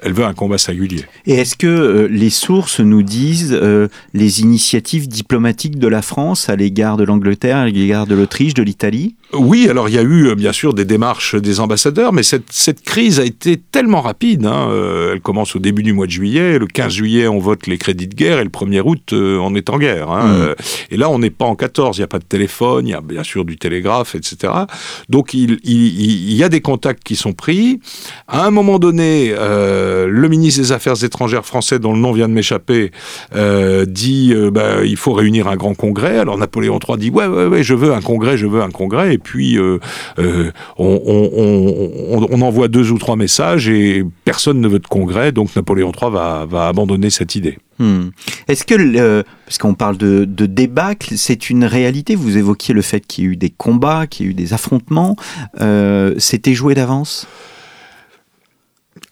C: elle veut un combat singulier.
B: Et est-ce que euh, les sources nous disent euh, les initiatives diplomatiques de la France à l'égard de l'Angleterre, à l'égard de l'Autriche, de l'Italie?
C: Oui, alors il y a eu bien sûr des démarches des ambassadeurs, mais cette, cette crise a été tellement rapide. Hein, euh, elle commence au début du mois de juillet. Le 15 juillet, on vote les crédits de guerre, et le 1er août, euh, on est en guerre. Hein, mmh. euh, et là, on n'est pas en 14. Il n'y a pas de téléphone, il y a bien sûr du télégraphe, etc. Donc il, il, il, y a des contacts qui sont pris. À un moment donné, euh, le ministre des Affaires étrangères français, dont le nom vient de m'échapper, euh, dit bah, il faut réunir un grand congrès. Alors Napoléon III dit ouais, ouais, ouais, je veux un congrès, je veux un congrès et puis euh, euh, on, envoie deux ou trois messages et personne ne veut de congrès, donc Napoléon III va, abandonner cette idée.
B: Hmm. Est-ce que, euh, parce qu'on parle de, débâcle, c'est une réalité Vous évoquiez le fait qu'il y a eu des combats, qu'il y a eu des affrontements. Euh, C'était joué d'avance?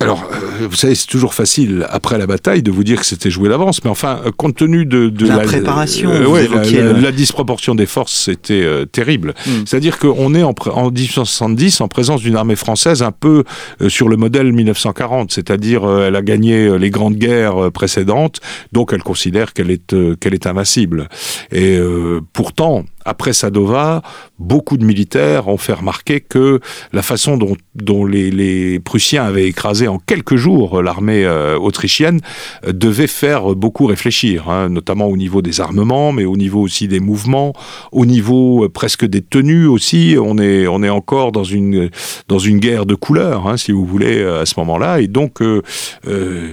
C: Alors, euh, vous savez, c'est toujours facile après la bataille de vous dire que c'était joué d'avance, mais enfin, euh, compte tenu de, de
B: la, la, préparation,
C: euh, ouais, la, disproportion des forces, c'était euh, terrible. Mm. C'est-à-dire qu'on est en, en 1870 en présence d'une armée française un peu euh, sur le modèle 1940, c'est-à-dire euh, elle a gagné les grandes guerres précédentes, donc elle considère qu'elle est qu'elle est invincible. Et pourtant, après Sadova, beaucoup de militaires ont fait remarquer que la façon dont, dont les, les, Prussiens avaient écrasé en quelques jours l'armée euh, autrichienne euh, devait faire beaucoup réfléchir, hein, notamment au niveau des armements, mais au niveau aussi des mouvements, au niveau euh, presque des tenues aussi. On est, on est encore dans une, dans une guerre de couleurs, hein, si vous voulez, à ce moment-là. Et donc, euh, euh,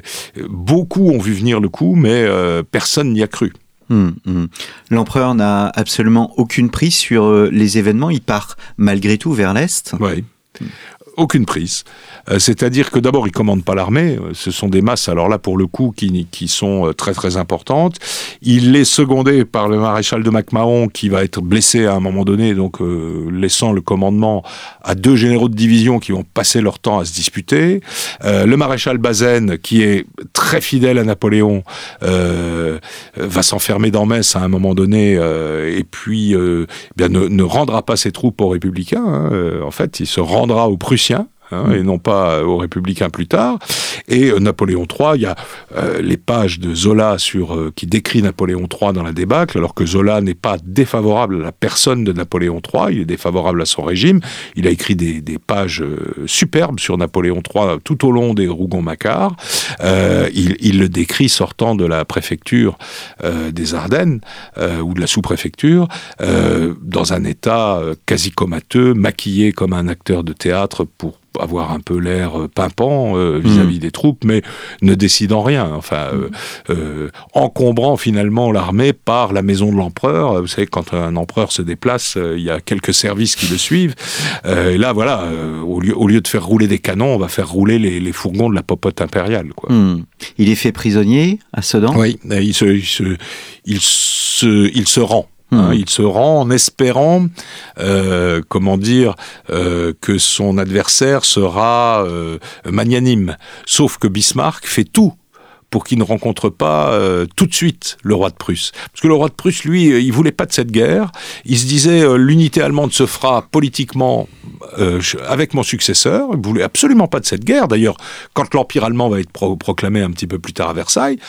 C: beaucoup ont vu venir le coup, mais euh, personne n'y a cru.
B: Mmh, mmh. L'empereur n'a absolument aucune prise sur euh, les événements. Il part malgré tout vers l'est.
C: Oui. Aucune prise. Euh, c'est-à-dire que d'abord, ils commandent pas l'armée. Ce sont des masses, alors là, pour le coup, qui, sont euh, très très importantes. Il est secondé par le maréchal de MacMahon, qui va être blessé à un moment donné, donc euh, laissant le commandement à deux généraux de division qui vont passer leur temps à se disputer. Le maréchal Bazaine, qui est très fidèle à Napoléon, va s'enfermer dans Metz à un moment donné, et puis eh bien ne, ne, rendra pas ses troupes aux républicains. Hein. en fait, il se rendra aux Prussiens chien hein, et non pas aux républicains plus tard. Et euh, Napoléon III, il y a euh, les pages de Zola sur euh, qui décrit Napoléon III dans la débâcle, alors que Zola n'est pas défavorable à la personne de Napoléon III, il est défavorable à son régime. Il a écrit des, pages superbes sur Napoléon III tout au long des Rougon-Macquart. il, il, le décrit sortant de la préfecture des Ardennes ou de la sous-préfecture dans un état quasi comateux, maquillé comme un acteur de théâtre pour avoir un peu l'air pimpant euh, vis-à-vis mmh. des troupes, mais ne décidant rien. Enfin, euh, euh, encombrant finalement l'armée par la maison de l'empereur. Vous savez, quand un empereur se déplace, euh, il y a quelques services qui le suivent. et là, voilà, au lieu, au, lieu, de faire rouler des canons, on va faire rouler les, les fourgons de la popote impériale. Quoi.
B: Mmh. Il est fait prisonnier à Sedan?
C: Oui, il se, il se, il se, il se rend. Hein, il se rend en espérant, euh, comment dire, euh, que son adversaire sera euh, magnanime. Sauf que Bismarck fait tout pour qu'il ne rencontre pas tout de suite le roi de Prusse. Parce que le roi de Prusse, lui, il voulait pas de cette guerre. Il se disait l'unité allemande se fera politiquement avec mon successeur. Il voulait absolument pas de cette guerre. D'ailleurs, quand l'empire allemand va être proclamé un petit peu plus tard à Versailles,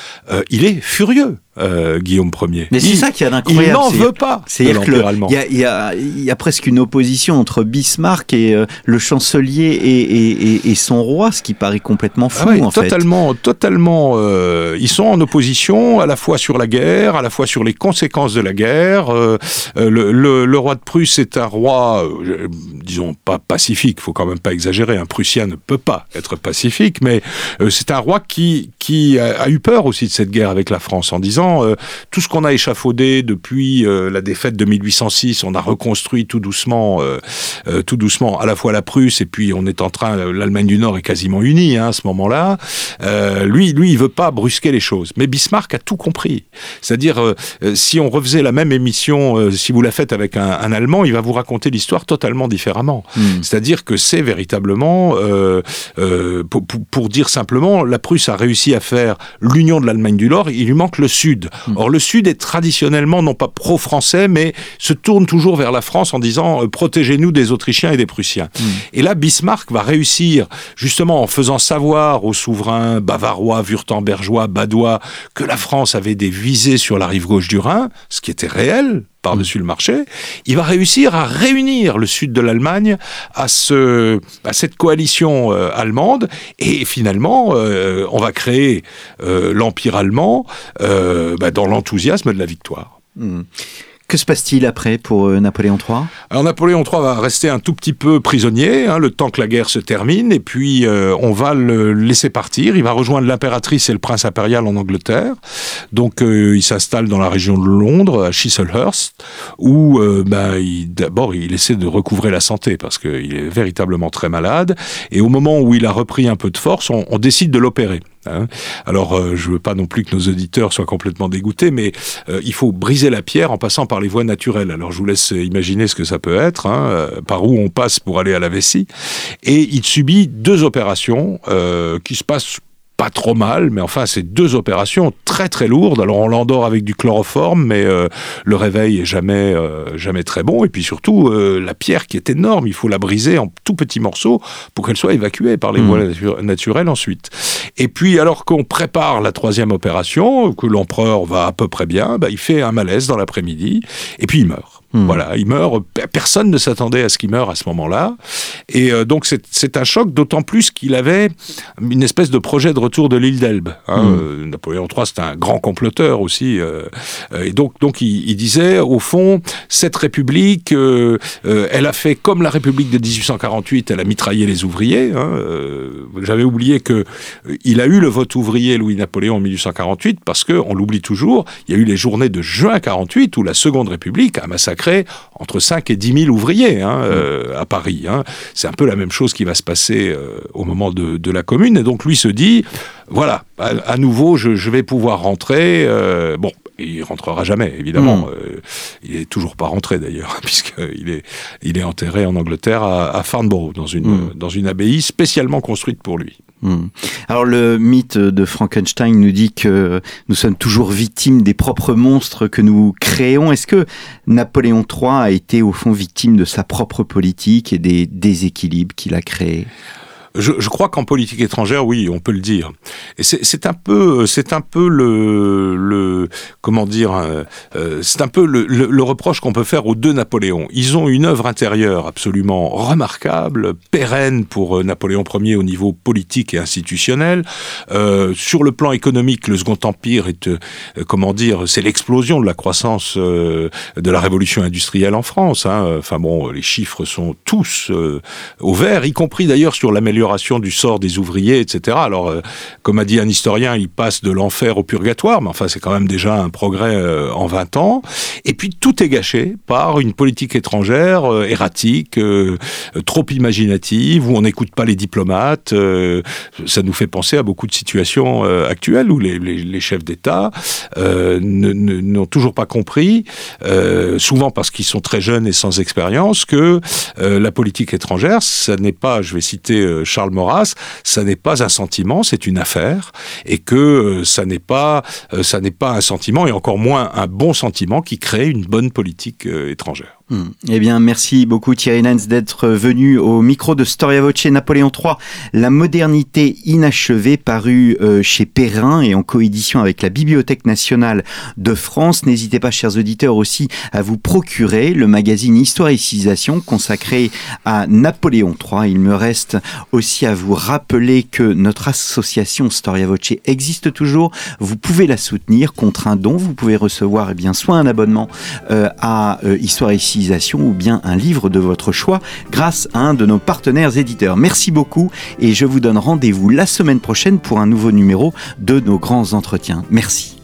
C: il est furieux. Euh, Guillaume Ier.
D: Mais c'est ça qui est incroyable.
C: Il n'en veut pas.
D: C'est-à-dire qu'il y, y, a, presque une opposition entre Bismarck et euh, le chancelier et, et, son roi, ce qui paraît complètement fou
C: ah en totalement, fait. Totalement. Euh, ils sont en opposition à la fois sur la guerre, à la fois sur les conséquences de la guerre. Le, le, roi de Prusse est un roi, disons pas pacifique. Il faut quand même pas exagérer. Un Prussien ne peut pas être pacifique, mais c'est un roi qui qui a eu peur aussi de cette guerre avec la France en disant euh, tout ce qu'on a échafaudé depuis euh, la défaite de 1806, on a reconstruit tout doucement, euh, tout doucement, à la fois la Prusse et puis on est en train, l'Allemagne du Nord est quasiment unie hein, à ce moment-là. lui, lui, il veut pas brusquer les choses. Mais Bismarck a tout compris. C'est-à-dire, si on refaisait la même émission, si vous la faites avec un, Allemand, il va vous raconter l'histoire totalement différemment. Hmm. C'est-à-dire que c'est véritablement, pour, pour, dire simplement, la Prusse a réussi à faire l'union de l'Allemagne du Nord. Il lui manque le Sud. Hmm. Or, le Sud est traditionnellement non pas pro-français, mais se tourne toujours vers la France en disant euh, protégez-nous des Autrichiens et des Prussiens. Hmm. Et là, Bismarck va réussir, justement en faisant savoir aux souverains bavarois, wurtembergeois, badois, que la France avait des visées sur la rive gauche du Rhin, ce qui était réel, par-dessus le marché, il va réussir à réunir le sud de l'Allemagne à, ce, à cette coalition euh, allemande et finalement euh, on va créer euh, l'empire allemand bah, dans l'enthousiasme de la victoire.
D: Hmm. Que se passe-t-il après pour euh, Napoléon III
C: Alors Napoléon III va rester un tout petit peu prisonnier, hein, le temps que la guerre se termine, et puis euh, on va le laisser partir. Il va rejoindre l'impératrice et le prince impérial en Angleterre. Donc euh, il s'installe dans la région de Londres, à Chislehurst, où bah, d'abord il essaie de recouvrer la santé parce qu'il est véritablement très malade. Et au moment où il a repris un peu de force, on décide de l'opérer. Hein. Alors, euh, je veux pas non plus que nos auditeurs soient complètement dégoûtés, mais euh, il faut briser la pierre en passant par les voies naturelles. Alors, je vous laisse imaginer ce que ça peut être, hein, euh, par où on passe pour aller à la vessie. Et il subit deux opérations qui se passent pas trop mal, mais enfin, c'est deux opérations très très lourdes. Alors, on l'endort avec du chloroforme, mais euh, le réveil est jamais, euh, jamais très bon. Et puis surtout, euh, la pierre qui est énorme, il faut la briser en tout petits morceaux pour qu'elle soit évacuée par les mmh. voies naturelles ensuite. Et puis, alors qu'on prépare la troisième opération, que l'empereur va à peu près bien, bah, il fait un malaise dans l'après-midi, et puis il meurt. Hmm. Voilà, il meurt. Personne ne s'attendait à ce qu'il meure à ce moment-là. Et euh, donc c'est un choc, d'autant plus qu'il avait une espèce de projet de retour de l'île d'Elbe. Hein. Hmm. Euh, Napoléon III, c'était un grand comploteur aussi. Euh, et donc, donc il, disait, au fond, cette République, elle a fait comme la République de 1848, elle a mitraillé les ouvriers. Hein. J'avais oublié que il a eu le vote ouvrier Louis-Napoléon en 1848 parce que, on l'oublie toujours, il y a eu les journées de juin 48 où la Seconde République a massacré entre 5 et 10 000 ouvriers hein, euh, à Paris. Hein. C'est un peu la même chose qui va se passer euh, au moment de, la commune. Et donc lui se dit, voilà, à, nouveau, je, vais pouvoir rentrer. Euh, bon, il rentrera jamais, évidemment. Hmm. il est toujours pas rentré d'ailleurs, puisqu'il est, il est enterré en Angleterre à, Farnborough, dans une, hmm. dans une abbaye spécialement construite pour lui.
D: Hmm. Alors le mythe de Frankenstein nous dit que nous sommes toujours victimes des propres monstres que nous créons. Est-ce que Napoléon III a été au fond victime de sa propre politique et des déséquilibres qu'il a créés?
C: Je, crois qu'en politique étrangère, oui, on peut le dire. Et c'est un peu, c'est un peu le, comment dire, euh, euh, c'est un peu le, reproche qu'on peut faire aux deux Napoléons. Ils ont une œuvre intérieure absolument remarquable, pérenne pour euh, Napoléon Ier au niveau politique et institutionnel. Sur le plan économique, le Second Empire est, comment dire, c'est l'explosion de la croissance de la révolution industrielle en France. Hein. Enfin bon, les chiffres sont tous au vert, y compris d'ailleurs sur l'amélioration du sort des ouvriers, etc. Alors, euh, comme a dit un historien, il passe de l'enfer au purgatoire, mais enfin, c'est quand même déjà un progrès euh, en 20 ans. Et puis, tout est gâché par une politique étrangère euh, erratique, trop imaginative, où on n'écoute pas les diplomates. ça nous fait penser à beaucoup de situations actuelles où les, chefs d'État n'ont toujours pas compris, souvent parce qu'ils sont très jeunes et sans expérience, que la politique étrangère, ça n'est pas, je vais citer Charles Maurras, ça n'est pas un sentiment, c'est une affaire, et que ça n'est pas, ça n'est pas un sentiment, et encore moins un bon sentiment qui crée une bonne politique étrangère.
B: Eh bien, merci beaucoup Thierry Nance d'être venu au micro de Storia Voce Napoléon III, La modernité inachevée, paru euh, chez Perrin et en coédition avec la Bibliothèque nationale de France. N'hésitez pas, chers auditeurs, aussi à vous procurer le magazine Histoire et Civilisation consacré à Napoléon III. Il me reste aussi à vous rappeler que notre association Storia Voce existe toujours. Vous pouvez la soutenir contre un don. Vous pouvez recevoir eh soit un abonnement euh, à euh, Histoire et Ou bien un livre de votre choix grâce à un de nos partenaires éditeurs. Merci beaucoup et je vous donne rendez-vous la semaine prochaine pour un nouveau numéro de nos grands entretiens. Merci.